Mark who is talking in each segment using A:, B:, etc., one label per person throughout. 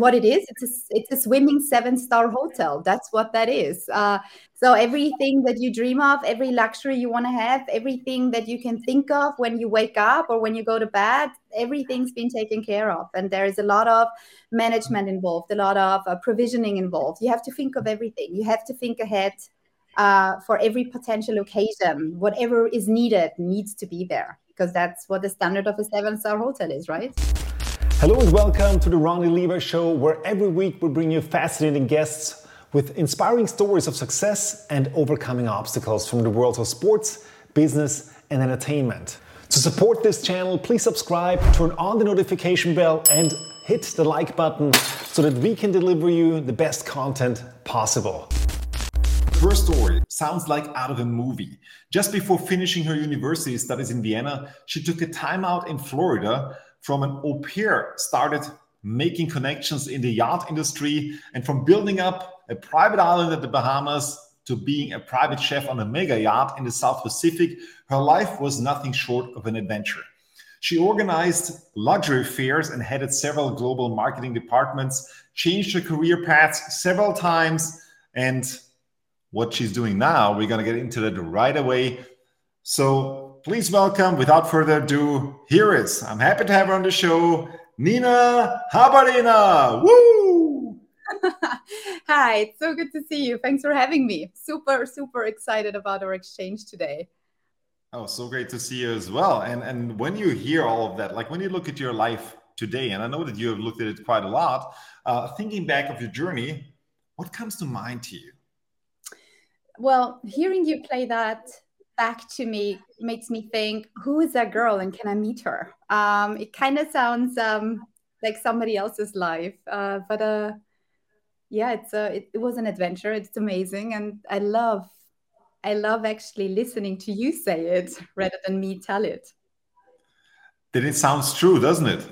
A: what it is it's a, it's a swimming seven star hotel. That's what that is. Uh, so everything that you dream of every luxury you want to have everything that you can think of when you wake up or when you go to bed everything's been taken care of. And there is a lot of management involved a lot of uh, provisioning involved. You have to think of everything. You have to think ahead uh, for every potential occasion. Whatever is needed needs to be there because that's what the standard of a seven star hotel is right
B: Hello and welcome to the Ronny Leber Show, where every week we bring you fascinating guests with inspiring stories of success and overcoming obstacles from the worlds of sports, business, and entertainment. To support this channel, please subscribe, turn on the notification bell, and hit the like button so that we can deliver you the best content possible. Her story sounds like out of a movie. Just before finishing her university studies in Vienna, she took a time out in Florida from an au pair started making connections in the yacht industry and from building up a private island at the Bahamas to being a private chef on a mega yacht in the South Pacific, her life was nothing short of an adventure. She organized luxury fairs and headed several global marketing departments, changed her career paths several times, and what she's doing now, we're going to get into that right away. So, please welcome, without further ado, here is, I'm happy to have her on the show, Nina Haberlehner. Woo!
A: Hi, it's so good to see you. Thanks for having me. Super, super excited about our exchange today.
B: Oh, so great to see you as well. And and when you hear all of that, like when you look at your life today, and I know that you have looked at it quite a lot, uh, thinking back of your journey, what comes to mind to you?
A: Well, hearing you play that back to me makes me think, who is that girl and can I meet her? Um, it kind of sounds um, like somebody else's life, uh, but uh, yeah, it's a, it, it was an adventure. It's amazing, and I love, I love actually listening to you say it rather than me tell it.
B: Then it sounds true, doesn't it?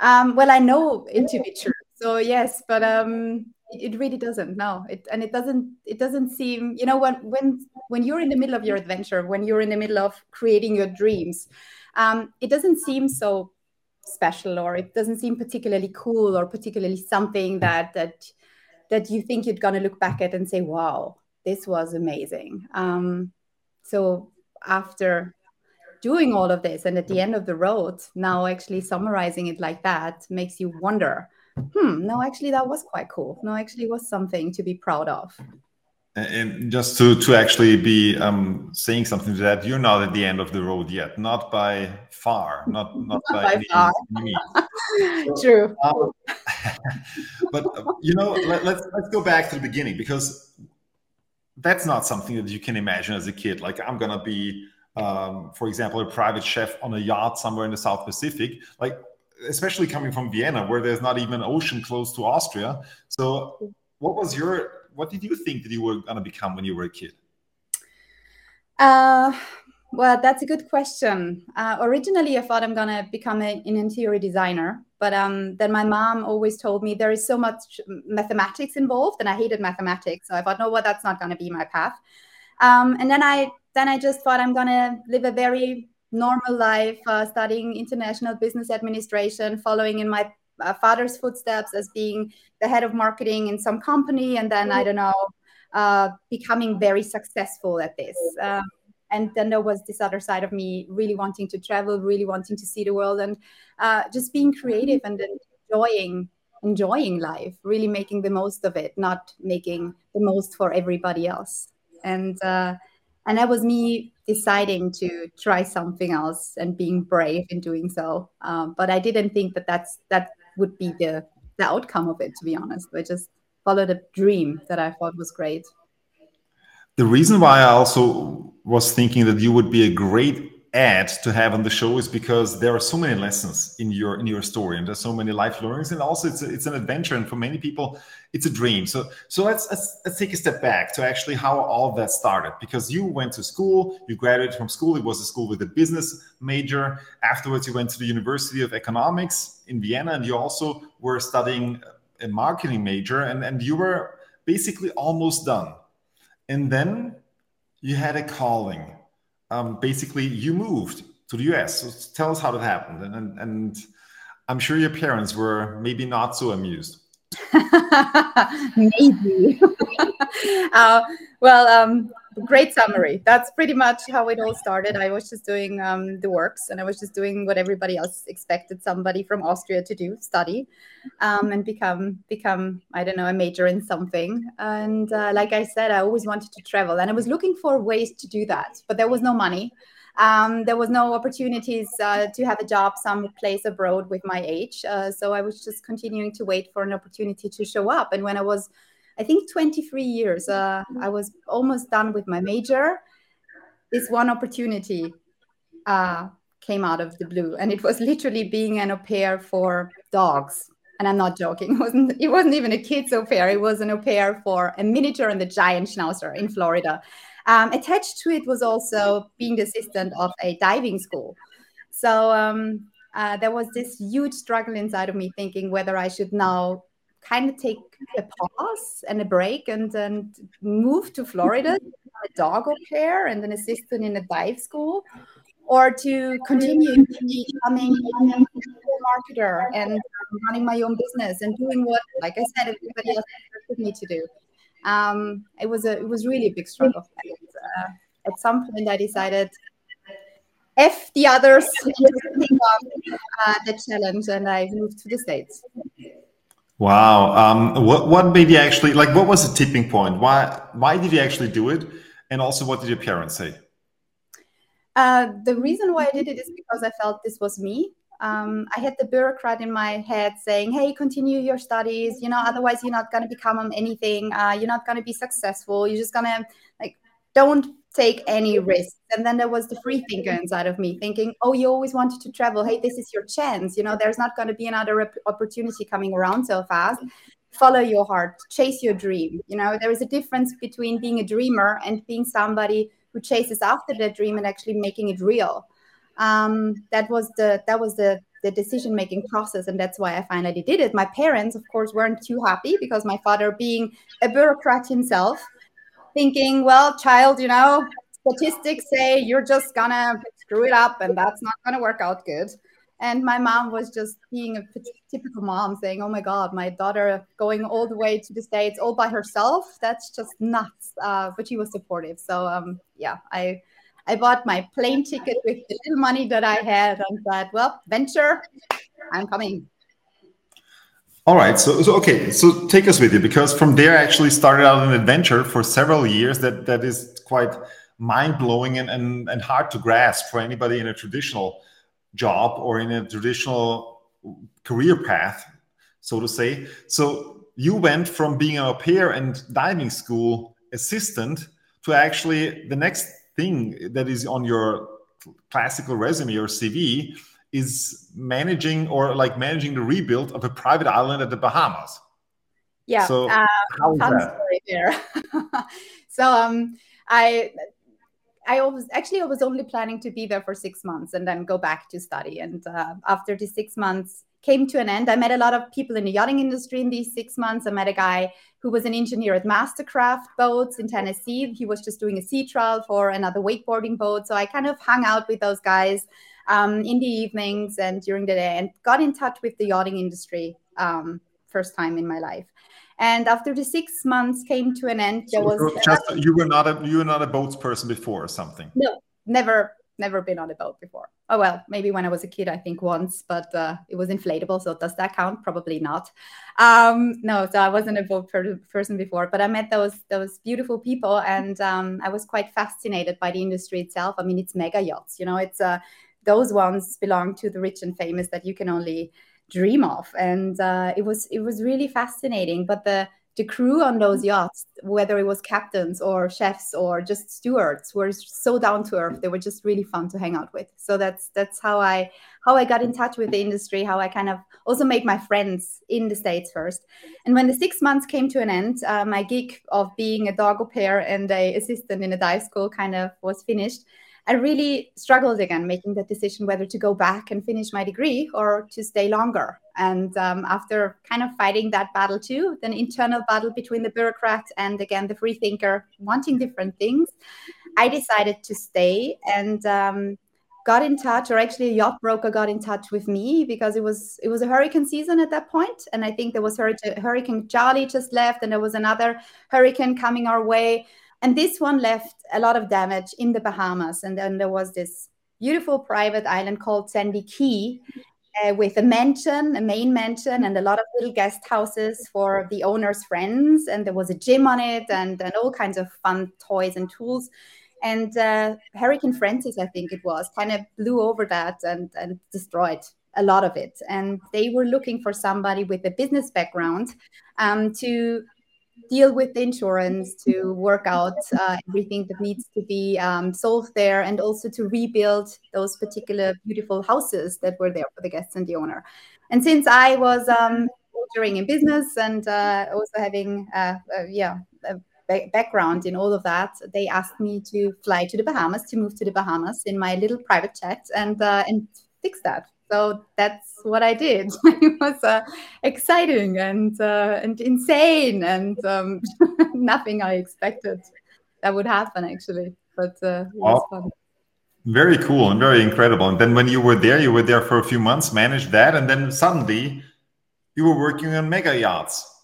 A: Um, well, I know it to be true. So yes, but um, it really doesn't no. It and it doesn't it doesn't seem you know when when when you're in the middle of your adventure when you're in the middle of creating your dreams um, it doesn't seem so special or it doesn't seem particularly cool or particularly something that that that you think you're going to look back at and say wow this was amazing. Um, so after doing all of this and at the end of the road now actually summarizing it like that makes you wonder hmm, no, actually, that was quite cool. No, actually, was something to be proud of.
B: And just to to actually be um, saying something to that, you're not at the end of the road yet, not by far, not not, not by, by any, far.
A: means. True. Um,
B: but you know, let, let's let's go back to the beginning because that's not something that you can imagine as a kid. Like I'm gonna be, um, for example, a private chef on a yacht somewhere in the South Pacific. Like especially coming from Vienna, where there's not even ocean close to Austria. So, what was your what did you think that you were going to become when you were a kid?
A: Uh, well, that's a good question. Uh, originally, I thought I'm going to become a, an interior designer, but um, then my mom always told me there is so much mathematics involved, and I hated mathematics. So I thought, no, well, that's not going to be my path. Um, and then I then I just thought I'm going to live a very normal life, uh, studying international business administration, following in my uh, father's footsteps as being the head of marketing in some company, and then I don't know, uh, becoming very successful at this. Um, and then there was this other side of me, really wanting to travel, really wanting to see the world, and uh, just being creative and enjoying enjoying life, really making the most of it, not making the most for everybody else. And uh, and that was me deciding to try something else and being brave in doing so. Um, but I didn't think that that's that would be the the outcome of it. To be honest, I just followed a dream that I thought was great.
B: The reason why I also was thinking that you would be a great add to have on the show is because there are so many lessons in your in your story and there's so many life learnings and also it's a, it's an adventure and for many people it's a dream. So so let's, let's let's take a step back to actually how all that started because you went to school you graduated from school it was a school with a business major. Afterwards you went to the university of economics in vienna and you also were studying a marketing major and and you were basically almost done. And then you had a calling um, basically you moved to the US. So tell us how that happened. And, and, and
C: I'm sure your parents were maybe not so amused.
A: maybe. uh, well, um, great summary. That's pretty much how it all started. I was just doing um, the works and I was just doing what everybody else expected somebody from Austria to do, study um, and become, become, I don't know, a major in something. And uh, like I said, I always wanted to travel and I was looking for ways to do that, but there was no money. Um, there was no opportunities uh, to have a job some place abroad with my age. Uh, so I was just continuing to wait for an opportunity to show up. And when I was I think 23 years. Uh, I was almost done with my major. This one opportunity uh, came out of the blue, and it was literally being an au pair for dogs. And I'm not joking. It wasn't. It wasn't even a kids au pair. It was an au pair for a miniature and the giant schnauzer in Florida. Um, attached to it was also being the assistant of a diving school. So um, uh, there was this huge struggle inside of me, thinking whether I should now kind of take a pause and a break and then move to Florida, a dog au pair and an assistant in a dive school, or to continue becoming a marketer and running my own business and doing what, like I said, everybody else expected me to do. Um, it was a it was really a big struggle. And, uh, at some point, I decided if the others, uh, the challenge, and I moved to the States.
C: Wow. Um, what what made you actually like? What was the tipping point? Why why did you actually do it? And also, what did your parents say?
A: Uh, the reason why I did it is because I felt this was me. Um, I had the bureaucrat in my head saying, "Hey, continue your studies. You know, otherwise you're not going to become anything. Uh, you're not going to be successful. You're just going to like don't take any risks. And then there was the free thinker inside of me thinking, oh, you always wanted to travel. Hey, this is your chance. You know, there's not going to be another opportunity coming around so fast. Follow your heart, chase your dream. You know, there is a difference between being a dreamer and being somebody who chases after that dream and actually making it real. Um, that was the that was the the decision making process and that's why i finally did it my parents of course weren't too happy because my father being a bureaucrat himself thinking, well, child, you know, statistics say you're just gonna screw it up and that's not gonna work out good. And my mom was just being a typical mom saying, Oh my God, my daughter going all the way to the States all by herself. That's just nuts. Uh, but she was supportive. So, um, yeah, I, I bought my plane ticket with the little money that I had and said, Well, venture, I'm coming.
C: All right. So, so okay. So take us with you because from there I actually started out an adventure for several years that that is quite mind blowing and, and and hard to grasp for anybody in a traditional job or in a traditional career path, so to say. So you went from being au pair and diving school assistant to actually the next thing that is on your classical resume or CV is managing or like managing the rebuild of a private island at the Bahamas.
A: Yeah. So uh, how fun that? there. so um, I I was actually I was only planning to be there for six months and then go back to study. And uh, after the six months came to an end, I met a lot of people in the yachting industry in these six months. I met a guy who was an engineer at Mastercraft Boats in Tennessee. He was just doing a sea trial for another wakeboarding boat. So I kind of hung out with those guys um, in the evenings and during the day and got in touch with the yachting industry um, first time in my life. And after the six months came to an end, there so was
C: just, you were not a you were not a boats person before or something.
A: No, never never been on a boat before. Oh well, maybe when I was a kid, I think once, but uh, it was inflatable. So does that count? Probably not. Um, no, so I wasn't a boat per- person before, but I met those those beautiful people, and um, I was quite fascinated by the industry itself. I mean, it's mega yachts. You know, it's uh, those ones belong to the rich and famous that you can only dream of and uh, it was it was really fascinating but the the crew on those yachts whether it was captains or chefs or just stewards were so down to earth. They were just really fun to hang out with. So that's that's how i how i got in touch with the industry how i kind of also made my friends in the states first. And when the six months came to an end uh, my gig of being a dog au pair and a assistant in a dive school kind of was finished I really struggled again making that decision whether to go back and finish my degree or to stay longer. And um, after kind of fighting that battle too, an internal battle between the bureaucrat and again the free thinker wanting different things, I decided to stay and um, got in touch or actually a yacht broker got in touch with me because it was it was a hurricane season at that point and i think there was hurricane charley just left and there was another hurricane coming our way and this one left a lot of damage in the bahamas. And then there was this beautiful private island called sandy key uh, with a mansion a main mansion and a lot of little guest houses for the owner's friends. And there was a gym on it and, and all kinds of fun toys and tools. And uh, Hurricane Frances, I think it was, kind of blew over that and, and destroyed a lot of it. And they were looking for somebody with a business background um, to deal with the insurance, to work out uh, everything that needs to be um, solved there, and also to rebuild those particular beautiful houses that were there for the guests and the owner. And since I was um, in business and uh, also having, uh, uh yeah, background in all of that, they asked me to fly to the Bahamas, to move to the Bahamas in my little private jet and uh, and fix that. So that's what I did. it was uh, exciting and uh, and insane and um, nothing I expected that would happen actually, but uh, it was fun.
B: Very cool and very incredible. And then when you were there, you were there for a few months, managed that, and then suddenly you were working on mega yachts.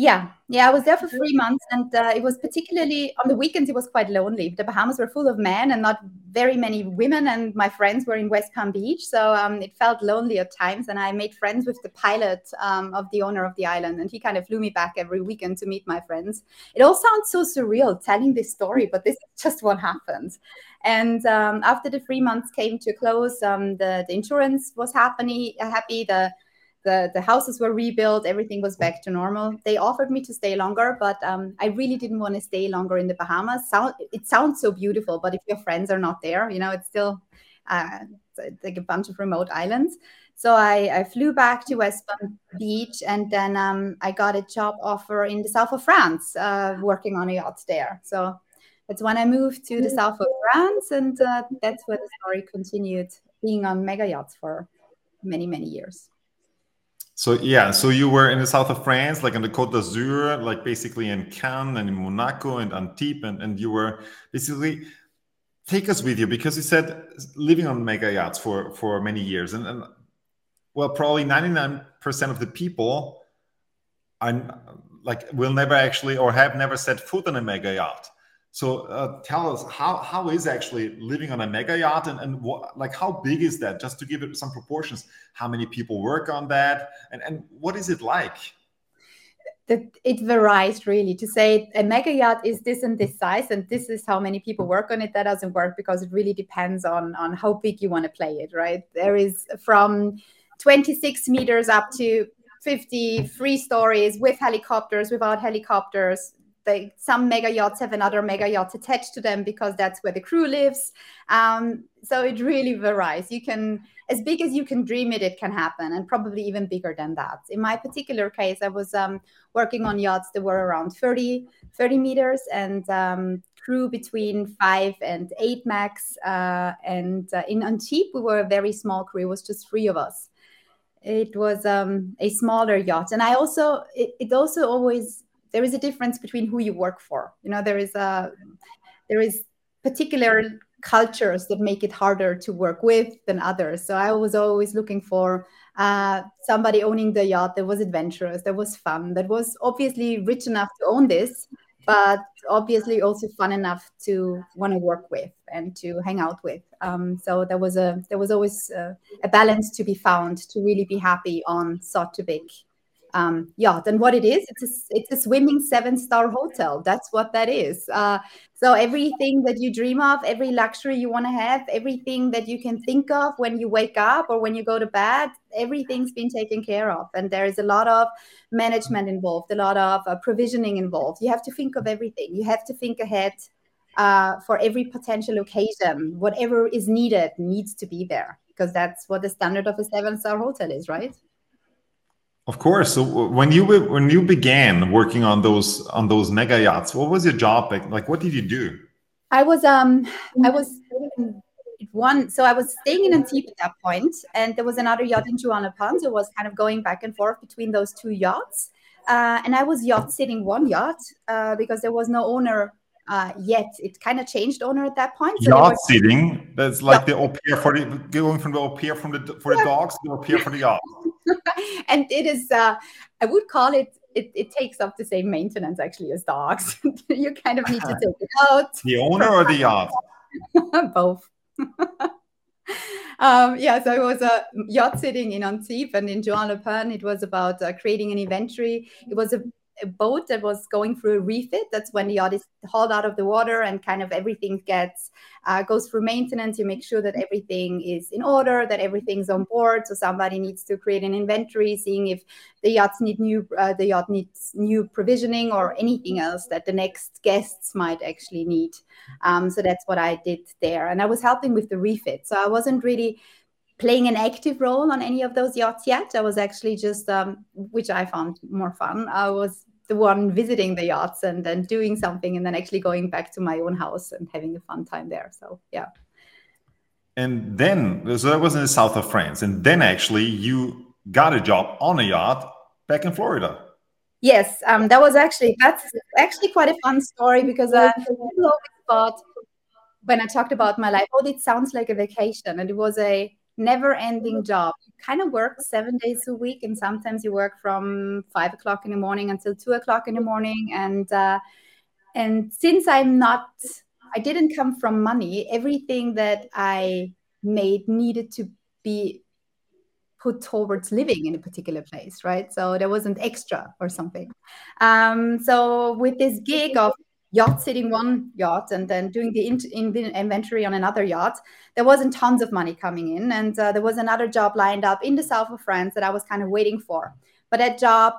A: Yeah, yeah, I was there for three months, and uh, it was particularly on the weekends. It was quite lonely. The Bahamas were full of men and not very many women, and my friends were in West Palm Beach, so um, it felt lonely at times. And I made friends with the pilot um, of the owner of the island, and he kind of flew me back every weekend to meet my friends. It all sounds so surreal telling this story, but this is just what happened. And um, after the three months came to a close, um, the the insurance was happy. Happy the the the houses were rebuilt everything was back to normal. They offered me to stay longer but um, i really didn't want to stay longer in the bahamas. Sound, it sounds so beautiful but if your friends are not there you know it's still uh, it's like a bunch of remote islands. So I, I flew back to west palm beach and then um, i got a job offer in the south of france uh, working on a yacht there. So that's when i moved to the south of france and uh, that's where the story continued being on mega yachts for many many years
B: so yeah, so you were in the south of France, like in the Côte d'Azur, like basically in Cannes and in Monaco and Antibes, and, and you were basically take us with you because you said living on mega yachts for for many years, and, and well, probably ninety nine percent of the people are like will never actually or have never set foot on a mega yacht. So uh, tell us how how is actually living on a mega yacht and, and what like how big is that? Just to give it some proportions, how many people work on that and, and what is it like?
A: It varies really. To say a mega yacht is this and this size and this is how many people work on it, that doesn't work because it really depends on on how big you want to play it, right? There is from 26 meters up to 50 free stories with helicopters, without helicopters, they, some mega yachts have another mega yacht attached to them because that's where the crew lives. Um, so it really varies. You can, as big as you can dream it, it can happen, and probably even bigger than that. In my particular case, I was um, working on yachts that were around 30, 30 meters and um, crew between five and eight max. Uh, and uh, in Antibes, we were a very small crew. It was just three of us. It was um, a smaller yacht, and I also it, it also always there is a difference between who you work for you know there is a there is particular cultures that make it harder to work with than others so i was always looking for uh, somebody owning the yacht that was adventurous that was fun that was obviously rich enough to own this but obviously also fun enough to want to work with and to hang out with. Um, so there was a there was always a, a, balance to be found to really be happy on big um, yacht. And what it is, it's a, it's a swimming seven star hotel. That's what that is. Uh, so everything that you dream of, every luxury you want to have, everything that you can think of when you wake up or when you go to bed, everything's been taken care of. And there is a lot of management involved, a lot of uh, provisioning involved. You have to think of everything. You have to think ahead. Uh, for every potential occasion, whatever is needed needs to be there because that's what the standard of a seven star hotel is, right?
B: Of course. So when you when you began working on those on those mega yachts, what was your job like? Like, what did you do?
A: I was um I was one. So I was staying in Antibes at that point, and there was another yacht in Juan-les-Pins. So it was kind of going back and forth between those two yachts. Uh, and I was yacht sitting one yacht uh, because there was no owner uh, yet. It kind of changed owner at that point.
B: So yacht sitting. That's like the au pair for the going from the au pair from the for the dogs to the au pair for the yacht.
A: and it is. Uh, I would call it it, it, takes up the same maintenance actually as dogs. you kind of need to take it out.
B: The owner or the yacht?
A: Both. um, yeah, so it was a yacht sitting in Antibes and in Juan-les-Pins. It was about uh, creating an inventory. It was a a boat that was going through a refit. That's when the yacht is hauled out of the water and kind of everything gets uh, goes through maintenance. You make sure that everything is in order, that everything's on board. So somebody needs to create an inventory, seeing if the yachts need new uh, the yacht needs new provisioning or anything else that the next guests might actually need. Um, so that's what I did there, and I was helping with the refit. So I wasn't really playing an active role on any of those yachts yet. I was actually just, um, which I found more fun. I was the one visiting the yachts and then doing something and then actually going back to my own house and having a fun time there. So yeah.
B: And then so that was in the south of France. And then actually you got a job on a yacht back in Florida.
A: Yes, um, that was actually that's actually quite a fun story because I always thought when I talked about my life, oh, it sounds like a vacation, and it was a never ending job. You kind of work seven days a week, and sometimes you work from five o'clock in the morning until two o'clock in the morning. And uh, and since I'm not, I didn't come from money. Everything that I made needed to be put towards living in a particular place, right? So there wasn't extra or something. Um, so with this gig of yacht sitting one yacht and then doing the, in- in- inventory on another yacht. There wasn't tons of money coming in and uh, there was another job lined up in the south of france that i was kind of waiting for. But that job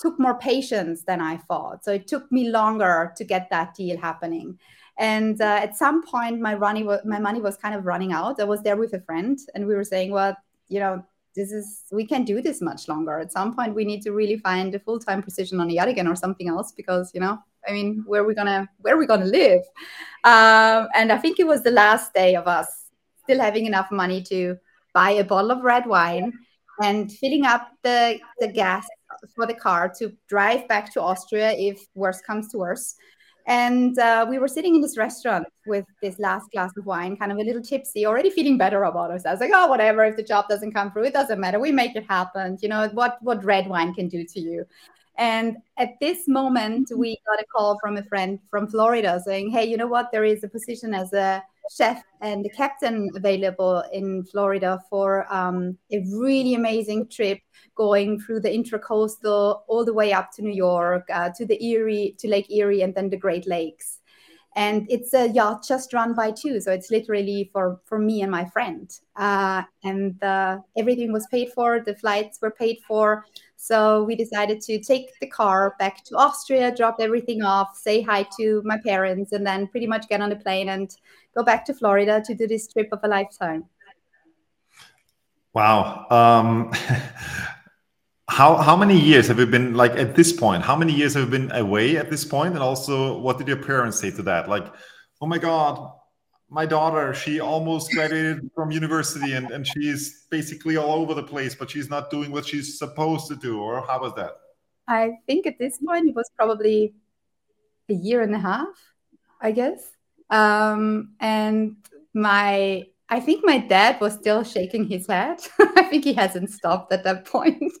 A: took more patience than i thought. So it took me longer to get that deal happening. And uh, at some point my money was my money was kind of running out. I was there with a friend and we were saying well you know this is we can't do this much longer. At some point we need to really find a full-time position on the yacht again or something else because you know I mean, where are we gonna where are we gonna live? Um, and I think it was the last day of us still having enough money to buy a bottle of red wine and filling up the the gas for the car to drive back to Austria if worse comes to worse. And uh, we were sitting in this restaurant with this last glass of wine, kind of a little tipsy, already feeling better about ourselves. Like, oh, whatever. If the job doesn't come through, it doesn't matter. We make it happen. You know what? What red wine can do to you. And at this moment, we got a call from a friend from Florida saying, Hey, you know what? There is a position as a chef and the captain available in Florida for um, a really amazing trip going through the intracoastal all the way up to New York, uh, to the Erie, to Lake Erie, and then the Great Lakes and it's a yacht just run by two so it's literally for for me and my friend uh, and uh, everything was paid for the flights were paid for so we decided to take the car back to austria drop everything off say hi to my parents and then pretty much get on the plane and go back to florida to do this trip of a lifetime.
B: Wow. Um, how how many years have you been like at this point? How many years have you been away at this point? point and also what did your parents say to that? Like oh my god my daughter she almost graduated from university and, and she's basically all over the place but she's not doing what she's supposed to do or how was that
A: i think at this point it was probably a year and a half i guess um, and my I think my dad was still shaking his head. I think he hasn't stopped at that point.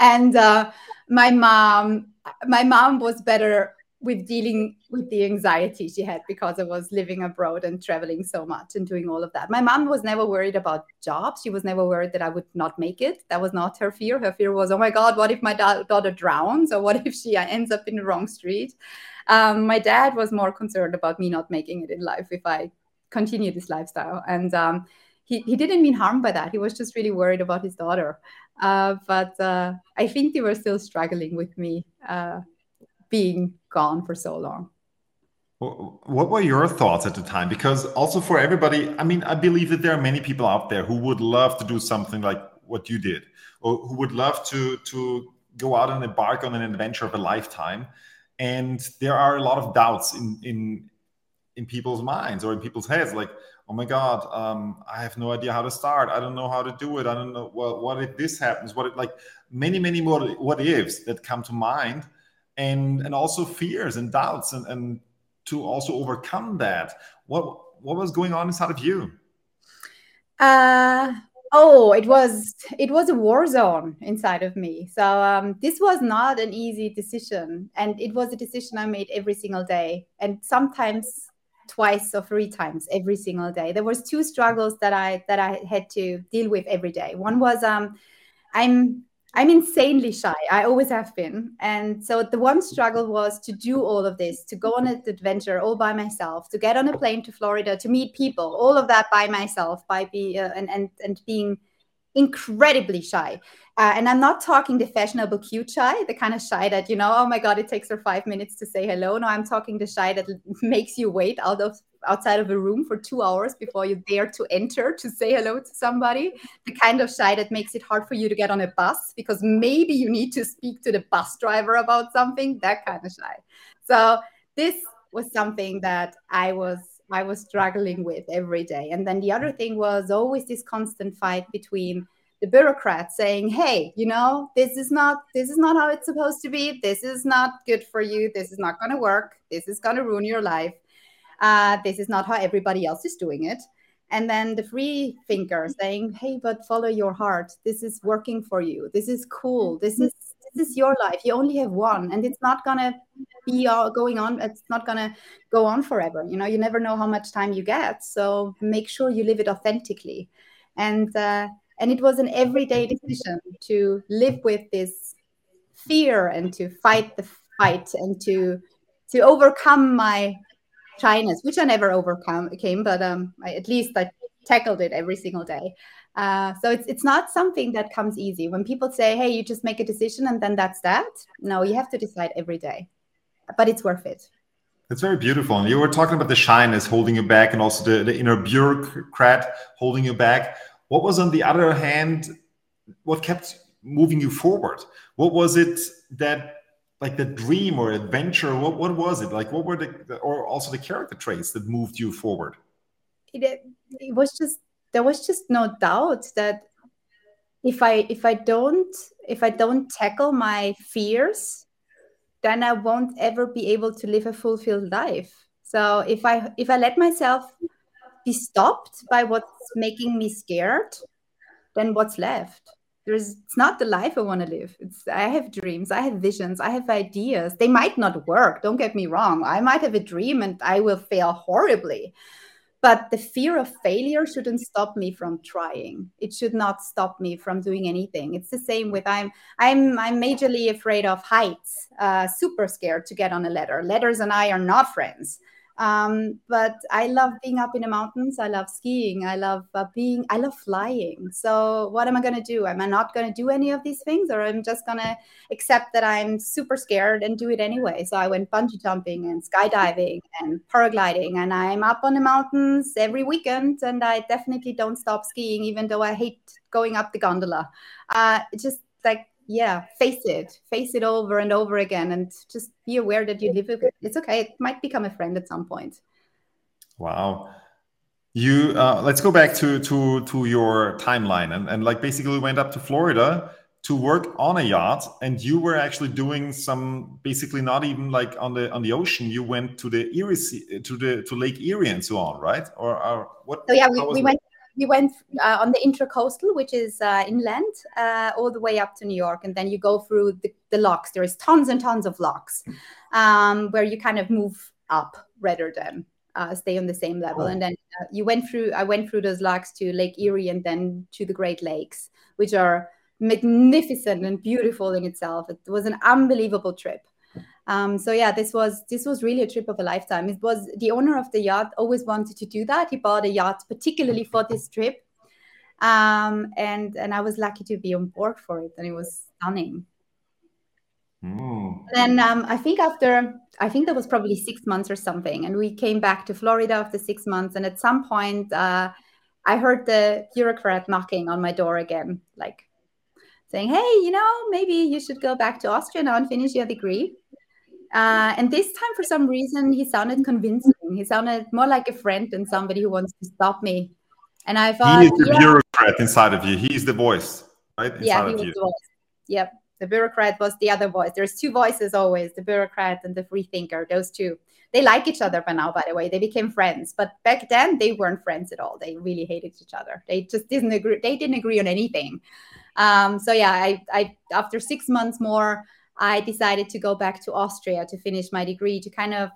A: and uh, my mom, my mom was better with dealing with the anxiety she had because I was living abroad and traveling so much and doing all of that. My mom was never worried about jobs. She was never worried that I would not make it. That was not her fear. Her fear was, oh my God, what if my da- daughter drowns or what if she ends up in the wrong street? Um, my dad was more concerned about me not making it in life if I continue this lifestyle. And um, he, he didn't mean harm by that. He was just really worried about his daughter. Uh, but uh, I think they were still struggling with me uh, being gone for so long.
B: What were your thoughts at the time? Because also for everybody, I mean, I believe that there are many people out there who would love to do something like what you did, or who would love to to go out and embark on an adventure of a lifetime. And there are a lot of doubts in in in people's minds or in people's heads like oh my god um, i have no idea how to start i don't know how to do it i don't know well, what if this happens what if like many many more what ifs that come to mind and and also fears and doubts and, and to also overcome that? What what was going on inside of you?
A: Uh, oh, it was it was a war zone inside of me. So um, this was not an easy decision, and it was a decision I made every single day, and sometimes twice or three times every single day. There was two struggles that I that I had to deal with every day. One was um, I'm I'm insanely shy. I always have been. And so the one struggle was to do all of this, to go on an adventure all by myself, to get on a plane to Florida, to meet people, all of that by myself, by be uh, and and and being incredibly shy. Uh, and I'm not talking the fashionable cute shy, the kind of shy that, you know, oh my God, it takes her five minutes to say hello. No, I'm talking the shy that makes you wait out of outside of a room for two hours before you dare to enter to say hello to somebody. The kind of shy that makes it hard for you to get on a bus because maybe you need to speak to the bus driver about something, that kind of shy. So this was something that I was I was struggling with every day. And then the other thing was always this constant fight between the bureaucrats saying, "Hey, you know, this is not this is not how it's supposed to be. This is not good for you. This is not going to work. This is going to ruin your life. Uh, this is not how everybody else is doing it." And then the free thinker saying, "Hey, but follow your heart. This is working for you. This is cool. This is this is your life. You only have one, and it's not gonna be all going on. It's not gonna go on forever. You know, you never know how much time you get. So make sure you live it authentically. And uh, and it was an everyday decision to live with this fear and to fight the fight and to to overcome my shyness, which I never overcome came, but um, I, at least I tackled it every single day. Uh, so it's it's not something that comes easy. When people say, "Hey, you just make a decision and then that's that," no, you have to decide every day, but it's worth it.
B: It's very beautiful. And you were talking about the shyness holding you back, and also the, the inner bureaucrat holding you back. What was on the other hand? What kept moving you forward? What was it that like the dream or adventure what, what was it? Like what were the or also the character traits that moved you forward?
A: It, it was just there was just no doubt that if i if i don't if i don't tackle my fears then i won't ever be able to live a fulfilled life. So if i if i let myself be stopped by what's making me scared then what's left there's it's not the life i want to live. It's i have dreams i have visions i have ideas. They might not work don't get me wrong. I might have a dream and i will fail horribly but the fear of failure shouldn't stop me from trying. It should not stop me from doing anything. It's the same with i'm i'm i'm majorly afraid of heights. Uh, super scared to get on a ladder. Ladders and i are not friends um, but I love being up in the mountains. I love skiing. I love uh, being, I love flying. So, what am I going to do? Am I not going to do any of these things, or I'm just going to accept that I'm super scared and do it anyway? So, I went bungee jumping and skydiving and paragliding, and I'm up on the mountains every weekend. And I definitely don't stop skiing, even though I hate going up the gondola. Uh, just like yeah face it. Face it over and over again and just be aware that you live with it it's okay. It might become a friend at some point.
B: Wow. You uh, let's go back to to to your timeline and, and like basically went up to florida to work on a yacht and you were actually doing some basically not even like on the on the ocean. You went to the erie to the to lake erie and so on right? Or, or what
A: so yeah we, we went we went uh, on the intracoastal, which is uh, inland, uh, all the way up to New York, and then you go through the, the locks. There is tons and tons of locks um, where you kind of move up rather than uh, stay on the same level. Oh. And then uh, you went through. I went through those locks to Lake Erie and then to the Great Lakes, which are magnificent and beautiful in itself. It was an unbelievable trip. Um, so yeah, this was this was really a trip of a lifetime. It was the owner of the yacht always wanted to do that. He bought a yacht particularly for this trip, um, and and I was lucky to be on board for it, and it was stunning. Mm. Then um, I think after I think that was probably six months or something, and we came back to Florida after six months, and at some point uh, I heard the bureaucrat knocking on my door again, like saying, "Hey, you know, maybe you should go back to Austria now and finish your degree." Uh, and this time, for some reason, he sounded convincing. He sounded more like a friend than somebody who wants to stop me. And I thought,
B: he is the yeah. bureaucrat inside of you. He's the voice, right? Inside
A: yeah,
B: he
A: was you. the voice. Yep. The bureaucrat was the other voice. There's two voices always: the bureaucrat and the free thinker. Those two. They like each other by now, by the way. They became friends, but back then they weren't friends at all. They really hated each other. They just didn't agree. They didn't agree on anything. Um, so yeah, I, I after six months more, I decided to go back to Austria to finish my degree to kind of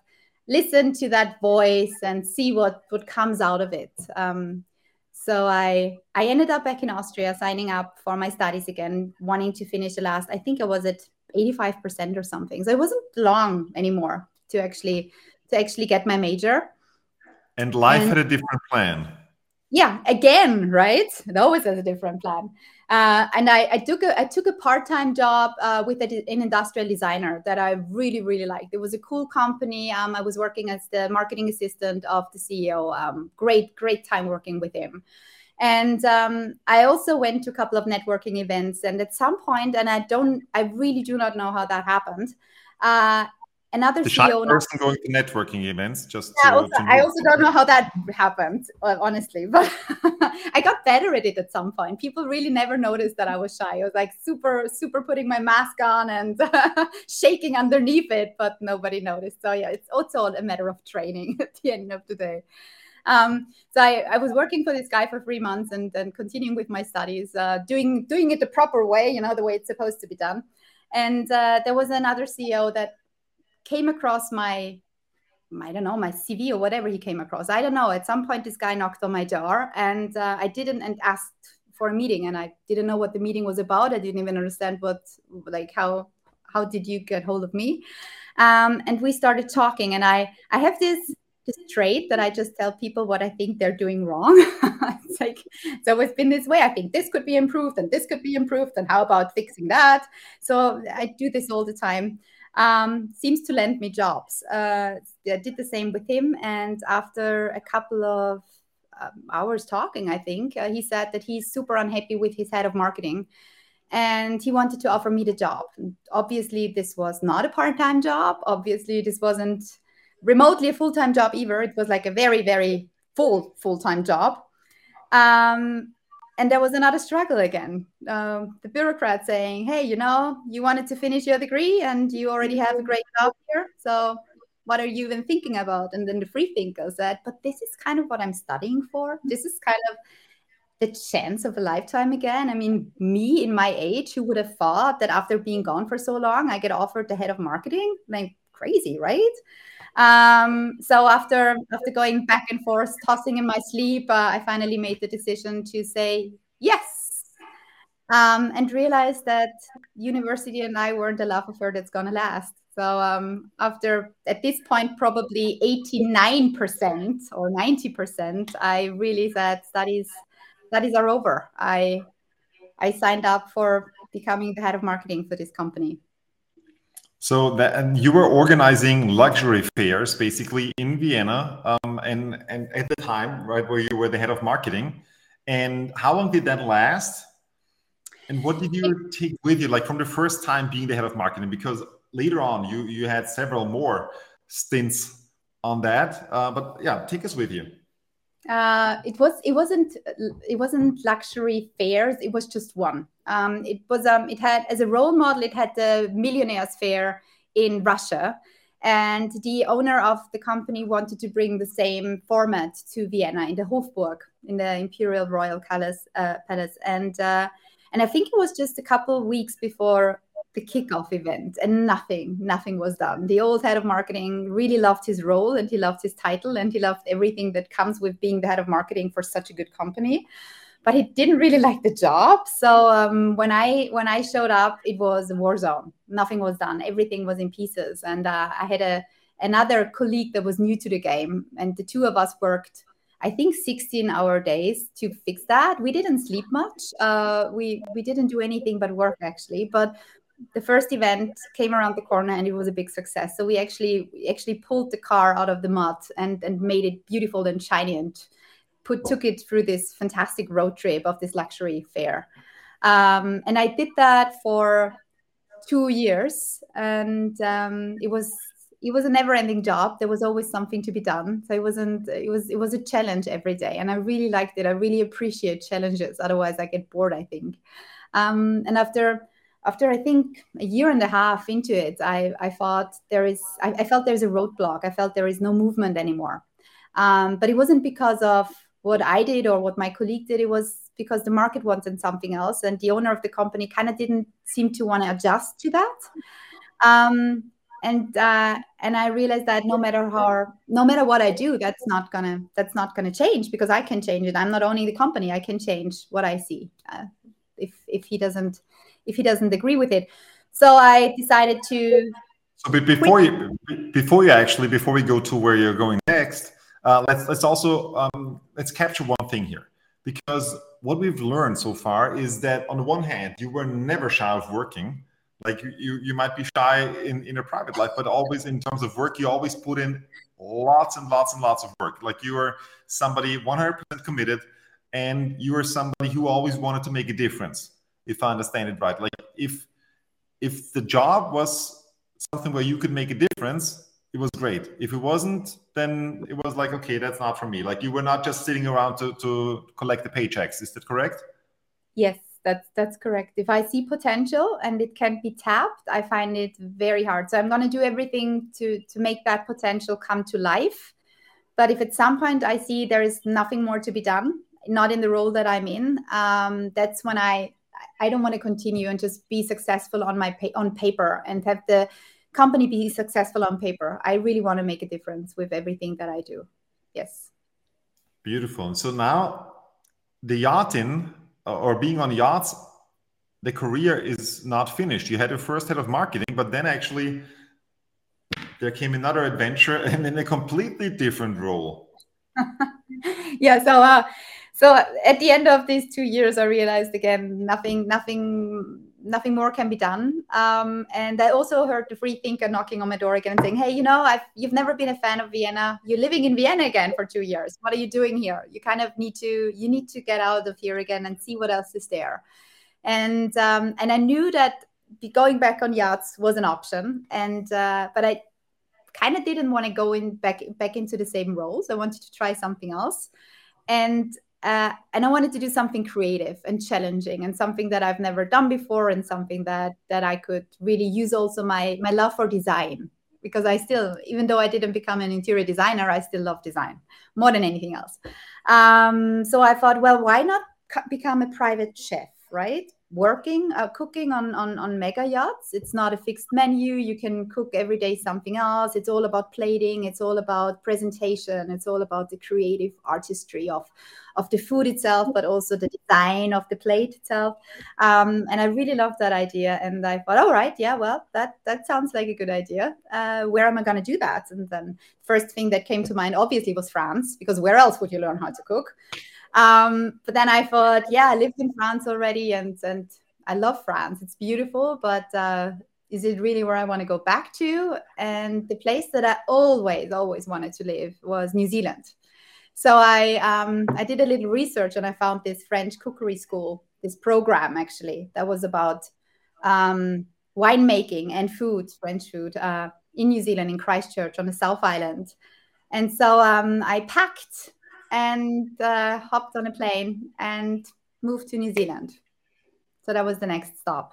A: listen to that voice and see what what comes out of it. Um, so I I ended up back in Austria, signing up for my studies again, wanting to finish the last. I think I was at eighty five percent or something. So it wasn't long anymore to actually to actually get my major.
B: And life and, had a different plan.
A: Yeah, again, right? It always has a different plan. Uh, and I, I, took a I took a part time job uh, with a, an industrial designer that I really really liked. It was a cool company. Um, I was working as the marketing assistant of the CEO. Um, great great time working with him. And um, I also went to a couple of networking events. And at some point, and I don't, I really do not know how that happened. Uh, another
B: the CEO person going to networking events. Just
A: yeah,
B: to,
A: also,
B: to
A: I also don't know how that happened, honestly, but I got better at it at some point. People really never noticed that I was shy. I was like super, super putting my mask on and shaking underneath it, but nobody noticed. So yeah, it's also a matter of training at the end of the day. Um, so I, I, was working for this guy for three months and then continuing with my studies, uh, doing doing it the proper way, you know, the way it's supposed to be done. And uh, there was another CEO that came across my I don't know, my CV or whatever he came across. I don't know. At some point, this guy knocked on my door and uh, I didn't and asked for a meeting and I didn't know what the meeting was about. I didn't even understand what, like, how, how did you get hold of me? Um, and we started talking and I, I have this, this trait that I just tell people what I think they're doing wrong. it's like, it's been this way. I think this could be improved and this could be improved. And how about fixing that? So I do this all the time um, seems to lend me jobs. Uh, I did the same with him, and after a couple of um, hours talking, I think uh, he said that he's super unhappy with his head of marketing, and he wanted to offer me the job. Obviously, this was not a part-time job. Obviously, this wasn't remotely a full-time job either. It was like a very, very full full-time job. Um, and there was another struggle again. Um, the bureaucrat saying, "Hey, you know, you wanted to finish your degree, and you already have a great job here. So, what are you even thinking about?" And then the free thinker said, "But this is kind of what I'm studying for. This is kind of the chance of a lifetime again. I mean, me in my age, who would have thought that after being gone for so long, I get offered the head of marketing? Like crazy, right?" Um, so after after going back and forth, tossing in my sleep, uh, I finally made the decision to say yes, um, and realized that university and I weren't a love affair that's gonna last. So um, after at this point probably 89% or 90%, I really said studies studies are over. I I signed up for becoming the head of marketing for this company.
B: So that and you were organizing luxury fairs basically in Vienna, um, and and at the time, right, where you were the head of marketing. And how long did that last? And what did you take with you, like from the first time being the head of marketing? Because later on, you you had several more stints on that. Uh, but yeah, take us with you.
A: Uh, it was it wasn't it wasn't luxury fairs. It was just one. Um, it was um, it had as a role model. It had the Millionaires Fair in Russia, and the owner of the company wanted to bring the same format to Vienna in the Hofburg in the Imperial Royal Palace. Uh, Palace, and uh, and I think it was just a couple of weeks before the kickoff event, and nothing, nothing was done. The old head of marketing really loved his role, and he loved his title, and he loved everything that comes with being the head of marketing for such a good company but he didn't really like the job. So um, when I when I showed up, it was a war zone. Nothing was done. Everything was in pieces. And uh, I had a another colleague that was new to the game, and the two of us worked. I think 16 hour days to fix that. We didn't sleep much. Uh, we we didn't do anything but work actually. But the first event came around the corner and it was a big success. So we actually we actually pulled the car out of the mud and and made it beautiful and shiny and put took it through this fantastic road trip of this luxury fair. Um, and I did that for two years, and um, it was it was a never-ending job. There was always something to be done, so it wasn't. It was it was a challenge every day, and I really liked it. I really appreciate challenges. Otherwise, I get bored. I think. Um, and after after I think a year and a half into it, I, I thought there is, I, I felt there's a roadblock. I felt there is no movement anymore. Um, but it wasn't because of what I did or what my colleague did. It was because the market wanted something else, and the owner of the company kind of didn't seem to want to adjust to that. Um, and uh, and I realized that no matter how, no matter what I do, that's not gonna that's not gonna change because I can change it. I'm not owning the company. I can change what I see. Uh, if if he doesn't if he doesn't agree with it, so I decided to.
B: So before you before you actually before we go to where you're going next, uh, let's let's also um, let's capture one thing here. Because what we've learned so far is that on the one hand you were never shy of working. Like you you might be shy in in a private life but always in terms of work you always put in lots and lots and lots of work. Like you are somebody 100% committed and you are somebody who always wanted to make a difference if i understand it right. Like if if the job was something where you could make a difference it was great. If it wasn't then it was like okay that's not for me. Like you were not just sitting around to to collect the paychecks. Is that correct?
A: Yes that's that's correct. If i see potential and it can be tapped i find it very hard. So i'm to do everything to to make that potential come to life. But if at some point i see there is nothing more to be done not in the role that i'm in um, that's when i i don't want to continue and just be successful on my pa- on paper and have the company be successful on paper i really want to make a difference with everything that i do yes
B: beautiful so now the yachting or being on yachts, the career is not finished. You had your first head of marketing, but then actually there came another adventure and in a completely different role.
A: yeah. So, uh, so at the end of these two years, I realized again nothing, nothing nothing more can be done. Um, and I also heard the free thinker knocking on my door again and saying, "Hey, you know, I've, you've never been a fan of Vienna. You're living in Vienna again for two years. What are you doing here? You kind of need to you need to get out of here again and see what else is there." And um, and I knew that going back on yachts was an option, and uh, but I kind of didn't want to go in back back into the same roles. I wanted to try something else, and uh, and I wanted to do something creative and challenging and something that I've never done before and something that that I could really use also my my love for design because I still even though I didn't become an interior designer I still love design more than anything else. Um, so I thought well why not become a private chef right working uh, cooking on, on on mega yachts. It's not a fixed menu. You can cook every day something else. It's all about plating. It's all about presentation. It's all about the creative artistry of of the food itself but also the design of the plate itself. Um, and i really loved that idea. And i thought all right yeah well that that sounds like a good idea. Uh, where am i going to do that? And then first thing that came to mind obviously was france because where else would you learn how to cook um, but then I thought, yeah, I lived in France already, and and I love France. It's beautiful, but uh, is it really where I want to go back to? And the place that I always, always wanted to live was New Zealand. So I um, I did a little research and I found this French cookery school, this program actually that was about um, winemaking and food, French food, uh, in New Zealand in Christchurch on the South Island. And so um, I packed and uh, hopped on a plane and moved to New Zealand. So that was the next stop.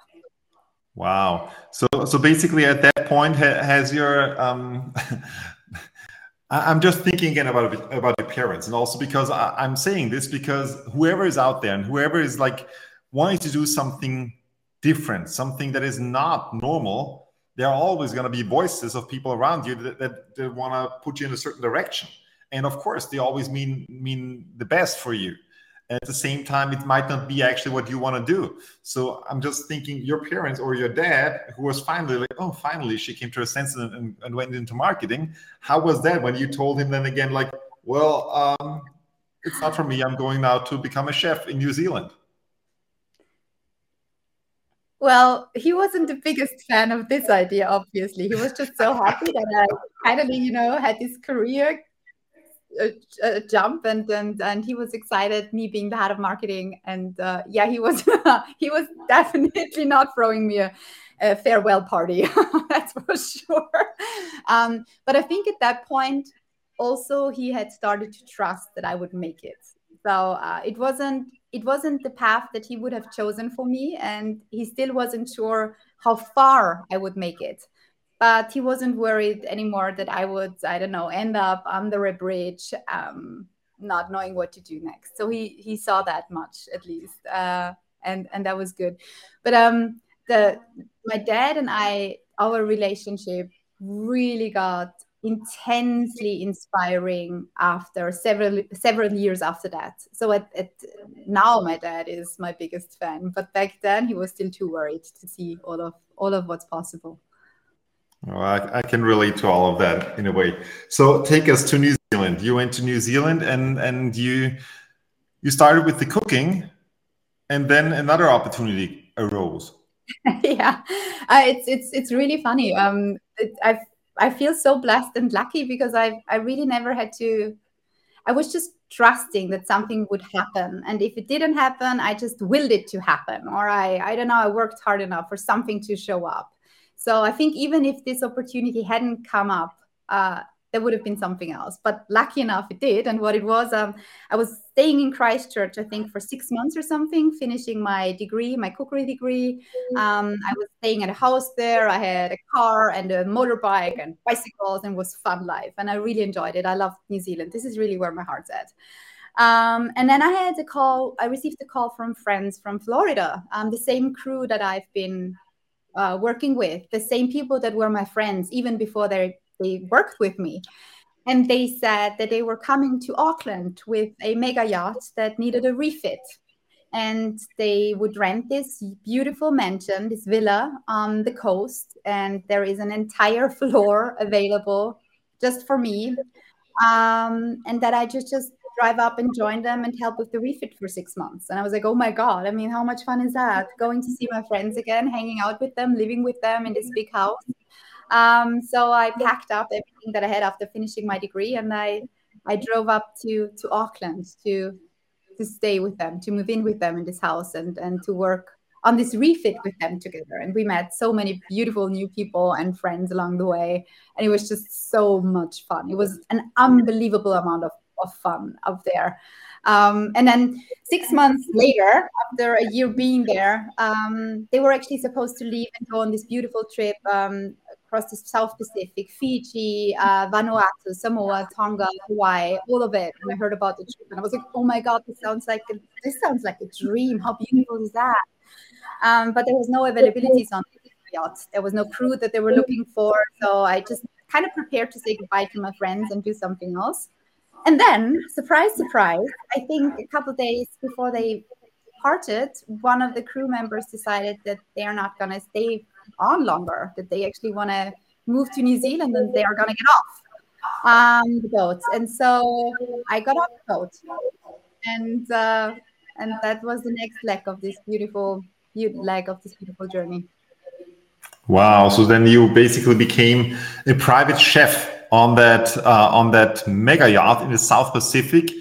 B: Wow. So so basically, at that point, ha- has your um, I'm just thinking again about about your parents, and also because I, I'm saying this because whoever is out there and whoever is like wanting to do something different, something that is not normal, there are always going to be voices of people around you that, that, that want to put you in a certain direction and of course they always mean mean the best for you. At the same time it might not be actually what you want to do. So i'm just thinking your parents or your dad who was finally like oh finally she came to her senses and, and went into marketing. How was that when you told him then again like well um, it's not for me. I'm going now to become a chef in new zealand.
A: Well, he wasn't the biggest fan of this idea, obviously. He was just so happy that I finally, you know, had this career a, a, jump and and and he was excited me being the head of marketing. And uh, yeah he was he was definitely not throwing me a, a farewell party that's for sure. Um, but i think at that point also he had started to trust that i would make it. So uh, it wasn't it wasn't the path that he would have chosen for me, and he still wasn't sure how far I would make it. But he wasn't worried anymore that I would, I don't know, end up under a bridge, um, not knowing what to do next. So he he saw that much at least, uh, and and that was good. But um, the my dad and I, our relationship really got intensely inspiring after several several years after that. So at, at, now my dad is my biggest fan, but back then he was still too worried to see all of all of what's possible.
B: Well, I, I can relate to all of that in a way. So take us to New Zealand. You went to New Zealand and and you you started with the cooking, and then another opportunity arose.
A: yeah, uh, it's it's it's really funny. Um, it, I've I feel so blessed and lucky because I I really never had to. I was just trusting that something would happen, and if it didn't happen, I just willed it to happen, or I I don't know. I worked hard enough for something to show up. So I think even if this opportunity hadn't come up, uh, there would have been something else. But lucky enough, it did. And what it was, um, I was staying in Christchurch, I think, for six months or something, finishing my degree, my cookery degree. Um, I was staying at a house there. I had a car and a motorbike and bicycles, and was fun life. And I really enjoyed it. I loved New Zealand. This is really where my heart's at. Um, and then I had a call. I received a call from friends from Florida, um, the same crew that I've been uh, working with, the same people that were my friends even before they they worked with me. And they said that they were coming to Auckland with a mega yacht that needed a refit. And they would rent this beautiful mansion, this villa on the coast. And there is an entire floor available just for me. Um, and that I just just drive up and join them and help with the refit for six months. And I was like, oh my God, I mean, how much fun is that? Going to see my friends again, hanging out with them, living with them in this big house. Um, so I packed up everything that I had after finishing my degree, and I I drove up to to Auckland to to stay with them, to move in with them in this house, and and to work on this refit with them together. And we met so many beautiful new people and friends along the way, and it was just so much fun. It was an unbelievable amount of of fun up there. Um, and then six months later, after a year being there, um, they were actually supposed to leave and go on this beautiful trip um, across the South Pacific, Fiji, uh, Vanuatu, Samoa, Tonga, Hawaii, all of it. And I heard about the trip, and I was like, "Oh my god, this sounds like a, this sounds like a dream. How beautiful is that?" Um, but there was no availability on the yacht. There was no crew that they were looking for, so I just kind of prepared to say goodbye to my friends and do something else. And then, surprise, surprise, I think a couple days before they parted, one of the crew members decided that they are not going to stay on longer, that they actually want to move to New Zealand and they are going to get off um, the boat. And so I got off the boat, and uh, and that was the next leg of this beautiful leg of this beautiful journey.
B: Wow! So then you basically became a private chef on that uh, on that mega yacht in the South Pacific.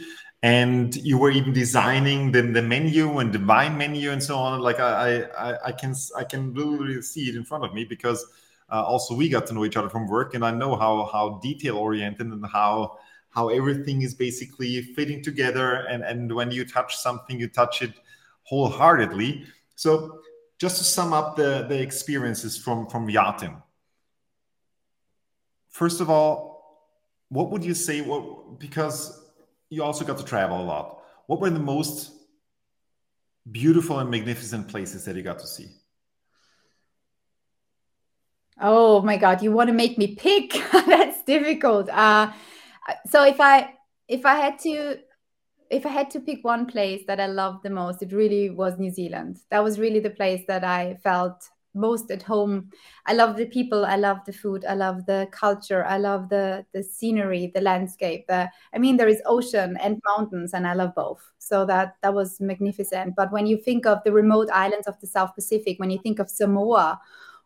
B: And you were even designing the, the menu and the wine menu and so on. Like i i, I can i can literally see it in front of me because uh, also we got to know each other from work and i know how how detail oriented and how how everything is basically fitting together. And and when you touch something you touch it wholeheartedly. So just to sum up the the experiences from from yachting first of all what would you say what because you also got to travel a lot. What were the most beautiful and magnificent places that you got to see?
A: Oh my God, you want to make me pick? That's difficult. Uh, so if I if I had to if I had to pick one place that I loved the most, it really was New Zealand. That was really the place that I felt most at home. I love the people, I love the food, I love the culture, I love the the scenery, the landscape. I mean, there is ocean and mountains, and I love both. So that that was magnificent. But when you think of the remote islands of the South Pacific, when you think of Samoa,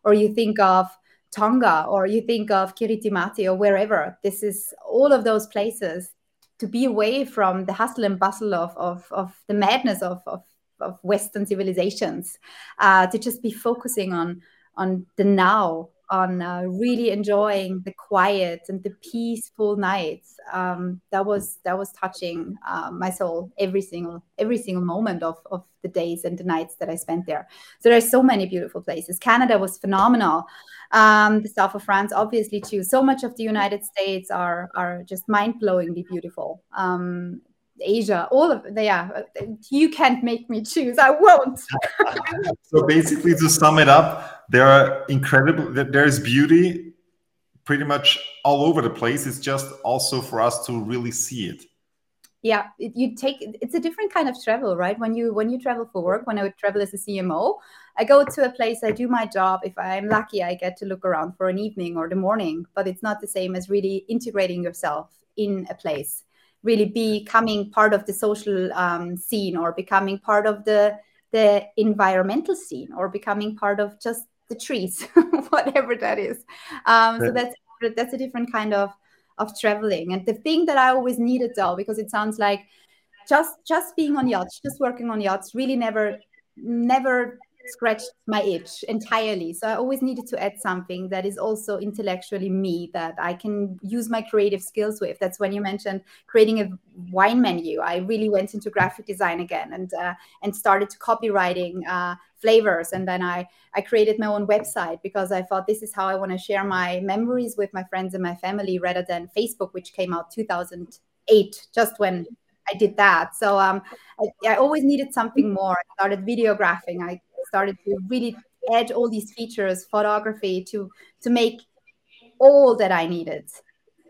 A: or you think of Tonga, or you think of Kiritimati, or wherever, this is all of those places to be away from the hustle and bustle of of, of the madness of, of of Western civilizations, uh, to just be focusing on on the now on uh, really enjoying the quiet and the peaceful nights. Um, that was that was touching uh, my soul every single every single moment of of the days and the nights that I spent there. So there's so many beautiful places. Canada was phenomenal. Um, the south of France, obviously too. So much of the United States are are just mind blowingly beautiful. Um, Asia, all of yeah. You can't make me choose. I won't.
B: so basically, to sum it up, there are incredible. There's beauty, pretty much all over the place. It's just also for us to really see it.
A: Yeah, it, you take. It's a different kind of travel, right? When you when you travel for work, when I would travel as a CMO, I go to a place, I do my job. If I'm lucky, I get to look around for an evening or the morning. But it's not the same as really integrating yourself in a place really becoming part of the social um, scene or becoming part of the the environmental scene or becoming part of just the trees whatever that is. Um, so that's that's a different kind of of traveling. And the thing that i always needed though because it sounds like just just being on yachts just working on yachts really never never scratched my itch entirely. So I always needed to add something that is also intellectually me that I can use my creative skills with. That's when you mentioned creating a wine menu. I really went into graphic design again and uh, and started to copywriting uh, flavors. And then I I created my own website because I thought this is how I want to share my memories with my friends and my family rather than Facebook, which came out 2008, just when I did that. So um, I, I, always needed something more. I started videographing. I started to really add all these features, photography, to to make all that I needed,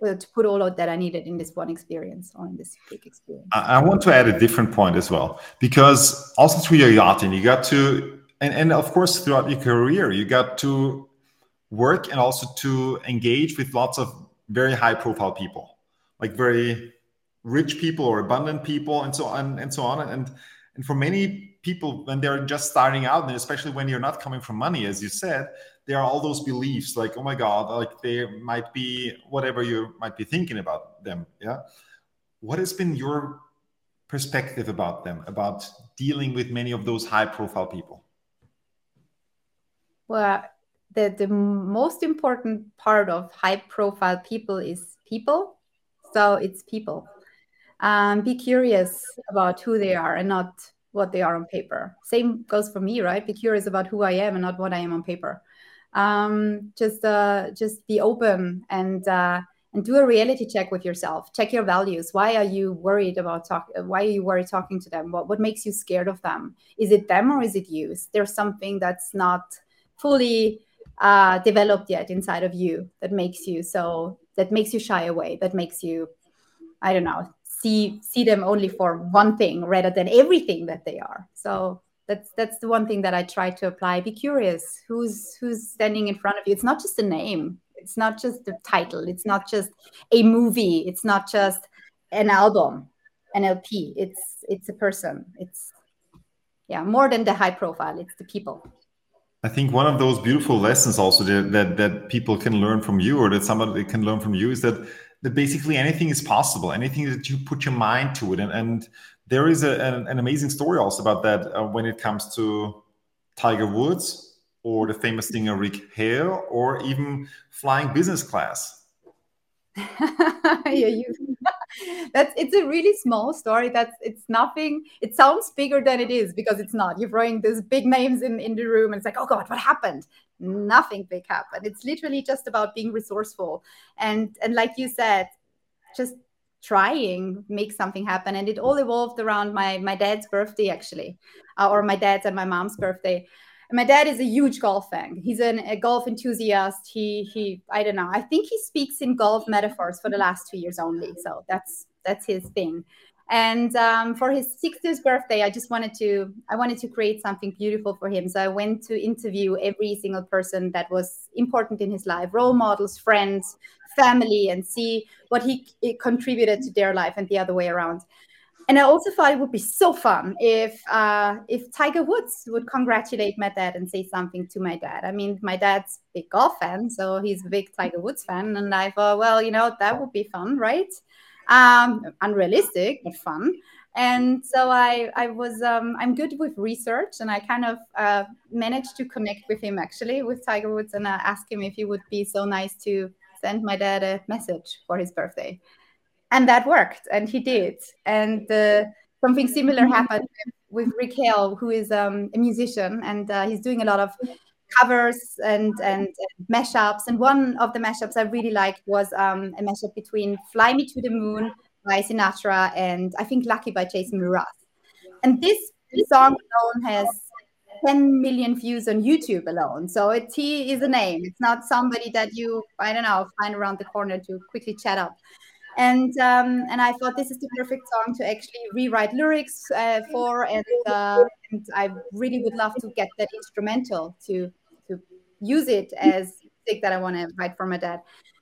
A: well, to put all of that I needed in this one experience or in this big experience.
B: I want to add a different point as well, because also through your yachting, you got to, and, and of course throughout your career, you got to work and also to engage with lots of very high profile people, like very rich people or abundant people and so on and so on. And and for many people when they're just starting out and especially when you're not coming from money as you said there are all those beliefs like oh my god like they might be whatever you might be thinking about them yeah? What has been your perspective about them about dealing with many of those high profile people?
A: Well the, the most important part of high profile people is people so it's people. Um, be curious about who they are and not what they are on paper. Same goes for me, right? Be curious about who I am and not what I am on paper. Um, just uh, just be open and uh, and do a reality check with yourself. Check your values. Why are you worried about talk? Why are you worried talking to them? What what makes you scared of them? Is it them or is it you? Is there something that's not fully uh, developed yet inside of you that makes you so that makes you shy away? That makes you I don't know see see them only for one thing rather than everything that they are. So that's that's the one thing that i try to apply. Be curious who's who's standing in front of you. It's not just a name. It's not just the title. It's not just a movie. It's not just an album an lp it's it's a person. It's yeah more than the high profile. It's the people.
B: I think one of those beautiful lessons also that, that, that people can learn from you or that somebody can learn from you is that that basically anything is possible, anything that you put your mind to it. And, and there is a, an, an, amazing story also about that uh, when it comes to Tiger Woods or the famous singer Rick Hale or even flying business class.
A: yeah, you, that's it's a really small story. That's it's nothing. It sounds bigger than it is because it's not. You're throwing these big names in in the room, and it's like, oh God, what happened? Nothing big happened it's literally just about being resourceful. And and like you said just trying make something happen. And it all evolved around my my dad's birthday actually uh, or my dad's and my mom's birthday. My dad is a huge golf fan he's an, a golf enthusiast. He he i don't know. I think he speaks in golf metaphors for the last two years only. So that's that's his thing and um, for his 60th birthday i just wanted to i wanted to create something beautiful for him. So i went to interview every single person that was important in his life role models friends family and see what he contributed to their life and the other way around. And i also thought it would be so fun if uh, if tiger woods would congratulate my dad and say something to my dad. I mean my dad's big golf fan so he's a big tiger woods fan. And i thought well you know that would be fun right um, unrealistic but fun. and so I, I was, um, I'm good with research, and I kind of uh, managed to connect with him actually with Tiger Woods, and I asked him if he would be so nice to send my dad a message for his birthday, and that worked, and he did, and uh, something similar happened with, with Rick Hale, who is um, a musician, and uh, he's doing a lot of covers and, and, and mashups. And one of the mashups I really liked was um, a mashup between "Fly Me to the Moon" by Sinatra and I think Lucky by Jason Mraz. And this song alone has 10 million views on YouTube alone. So it, he is a name. It's not somebody that you, I don't know, find around the corner to quickly chat up. And um, and I thought this is the perfect song to actually rewrite lyrics uh, for, and, uh, and I really would love to get that instrumental to to use it as music that I want to write for my dad.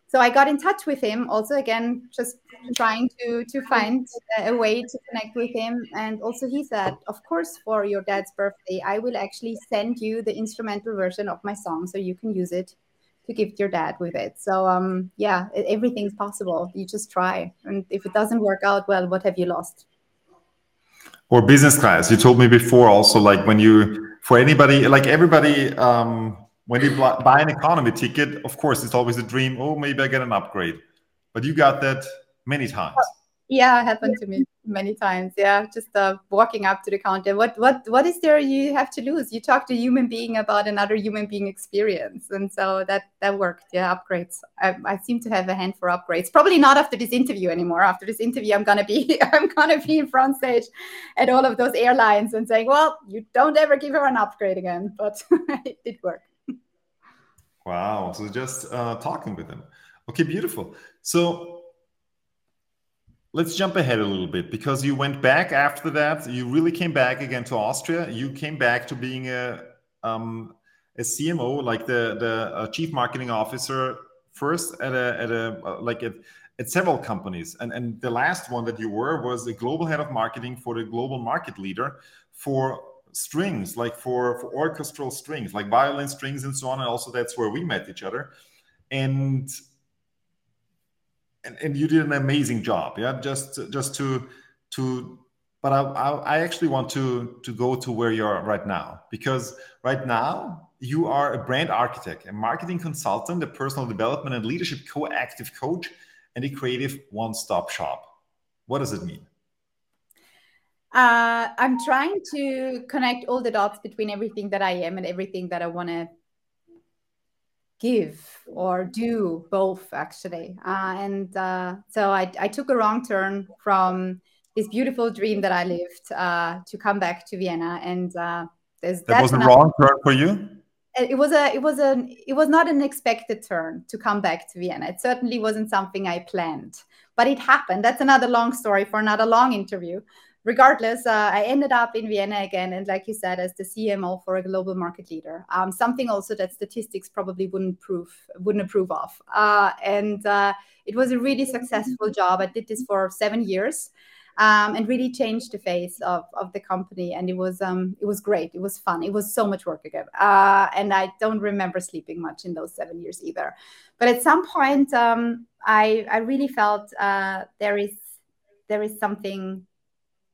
A: So I got in touch with him also again just trying to to find a way to connect with him. And also he said of course for your dad's birthday I will actually send you the instrumental version of my song so you can use it to gift your dad with it so um yeah everything's possible you just try and if it doesn't work out well what have you lost
B: or business class you told me before also like when you for anybody like everybody um when you buy an economy ticket, of course, it's always a dream. Oh, maybe I get an upgrade. But you got that many times.
A: Yeah, it happened to me many times. Yeah, just uh, walking up to the counter. What what what is there you have to lose? You talk to a human being about another human being experience, and so that that worked. Yeah, upgrades. I, I seem to have a hand for upgrades. Probably not after this interview anymore. After this interview, I'm gonna be I'm gonna be in front stage at all of those airlines and saying, well, you don't ever give her an upgrade again. But it did work.
B: Wow. So just uh, talking with them. Okay, beautiful. So let's jump ahead a little bit because you went back after that. You really came back again to Austria. You came back to being a um, a CMO, like the the uh, chief marketing officer, first at a at a uh, like at, at several companies, and and the last one that you were was the global head of marketing for the global market leader for strings, like for, for orchestral strings, like violin strings and so on. And also that's where we met each other. And and, and you did an amazing job. Yeah, just just to to but I, I, actually want to to go to where you are right now because right now you are a brand architect, a marketing consultant, a personal development and leadership co-active coach, and a creative one-stop shop. What does it mean?
A: Uh, I'm trying to connect all the dots between everything that I am and everything that I want to give or do both actually. Uh, and uh, so I, I, took a wrong turn from this beautiful dream that i lived uh, to come back to vienna. And uh,
B: there's that was a wrong turn for you?
A: It was a it was a it was not an expected turn to come back to vienna. It certainly wasn't something i planned. But it happened. That's another long story for another long interview regardless, uh, I ended up in Vienna again, and like you said, as the CMO for a global market leader, um, something also that statistics probably wouldn't prove wouldn't approve of. Uh, and uh, it was a really successful job. I did this for seven years. Um, and really changed the face of, of the company, and it was um, it was great. It was fun. It was so much work again, uh, and I don't remember sleeping much in those seven years either. But at some point, um, I I really felt uh, there is there is something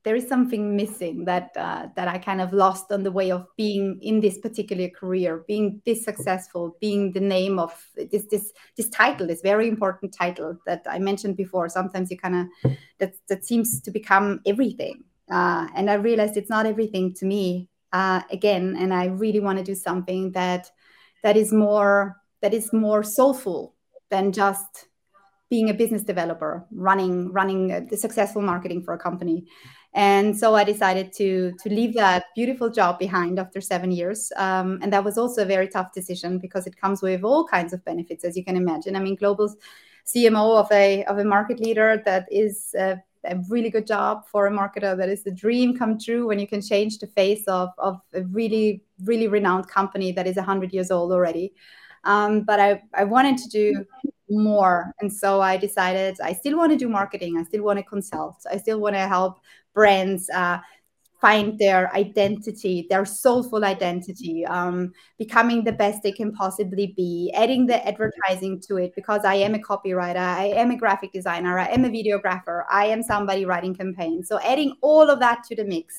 A: there is something missing that uh, that I kind of lost on the way of being in this particular career, being this successful, being the name of this this this title, this very important title that I mentioned before. Sometimes you kind of that that seems to become everything, uh, and I realized it's not everything to me uh, again, and I really want to do something that that is more that is more soulful than just being a business developer running running the successful marketing for a company and so I decided to to leave that beautiful job behind after seven years. Um, and that was also a very tough decision because it comes with all kinds of benefits, as you can imagine. I mean, global CMO of a of a market leader that is a, a really good job for a marketer. That is the dream come true when you can change the face of of a really really renowned company that is hundred years old already. Um, but I, I wanted to do more. And so I decided I still want to do marketing. I still want to consult. I still want to help brands uh, find their identity, their soulful identity, um, becoming the best they can possibly be, adding the advertising to it because I am a copywriter, I am a graphic designer, I am a videographer, I am somebody writing campaigns. So adding all of that to the mix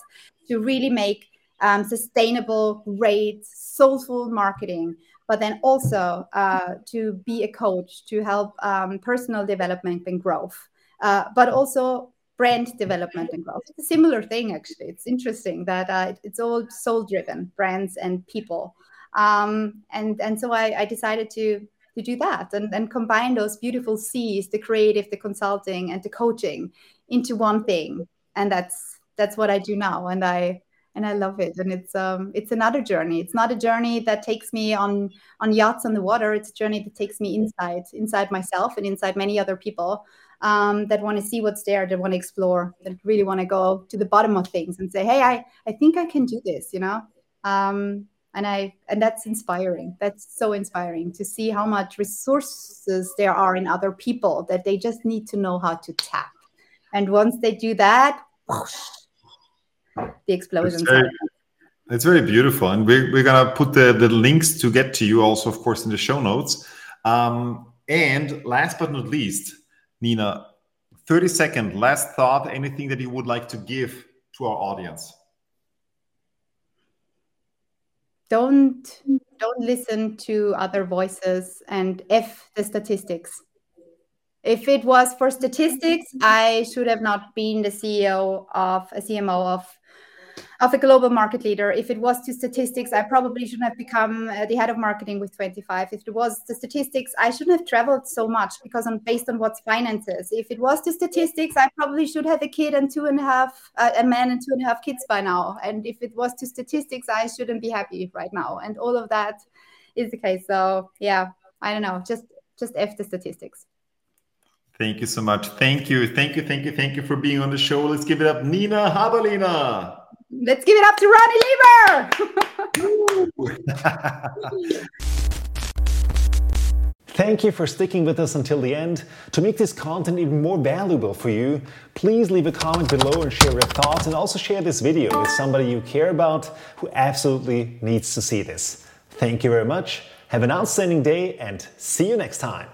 A: to really make um, sustainable, great, soulful marketing. But then also uh, to be a coach to help um, personal development and growth, uh, but also brand development and growth. It's a similar thing, actually. It's interesting that uh, it's all soul driven, brands and people. Um, and and so I, I, decided to to do that and, and combine those beautiful C's, the creative, the consulting, and the coaching into one thing. And that's that's what I do now. And I and I love it. And it's um it's another journey. It's not a journey that takes me on on yachts on the water. It's a journey that takes me inside, inside myself and inside many other people um, that want to see what's there, that want to explore, that really want to go to the bottom of things and say, hey, I, I think I can do this, you know? Um, and I and that's inspiring. That's so inspiring to see how much resources there are in other people that they just need to know how to tap. And once they do that, whoosh, the explosion.
B: It's very, beautiful, and we're, we're gonna put the, the links to get to you also, of course, in the show notes. Um, and last but not least, Nina, 30 second last thought, anything that you would like to give to our audience?
A: Don't don't listen to other voices and f the statistics. If it was for statistics, I should have not been the CEO of a CMO of of a global market leader. If it was to statistics, I probably shouldn't have become uh, the head of marketing with 25. If it was to statistics, I shouldn't have traveled so much because I'm based on what's finances. If it was to statistics, I probably should have a kid and two and a half, uh, a man and two and a half kids by now. And if it was to statistics, I shouldn't be happy right now. And all of that is the case. So yeah, I don't know, just just F the statistics.
B: Thank you so much. Thank you. Thank you. Thank you. Thank you for being on the show. Let's give it up. Nina Haberlehner.
A: Let's give it up to Ronny
C: Leber. Thank you for sticking with us until the end. To make this content even more valuable for you, please leave a comment below and share your thoughts and also share this video with somebody you care about who absolutely needs to see this. Thank you very much. Have an outstanding day and see you next time.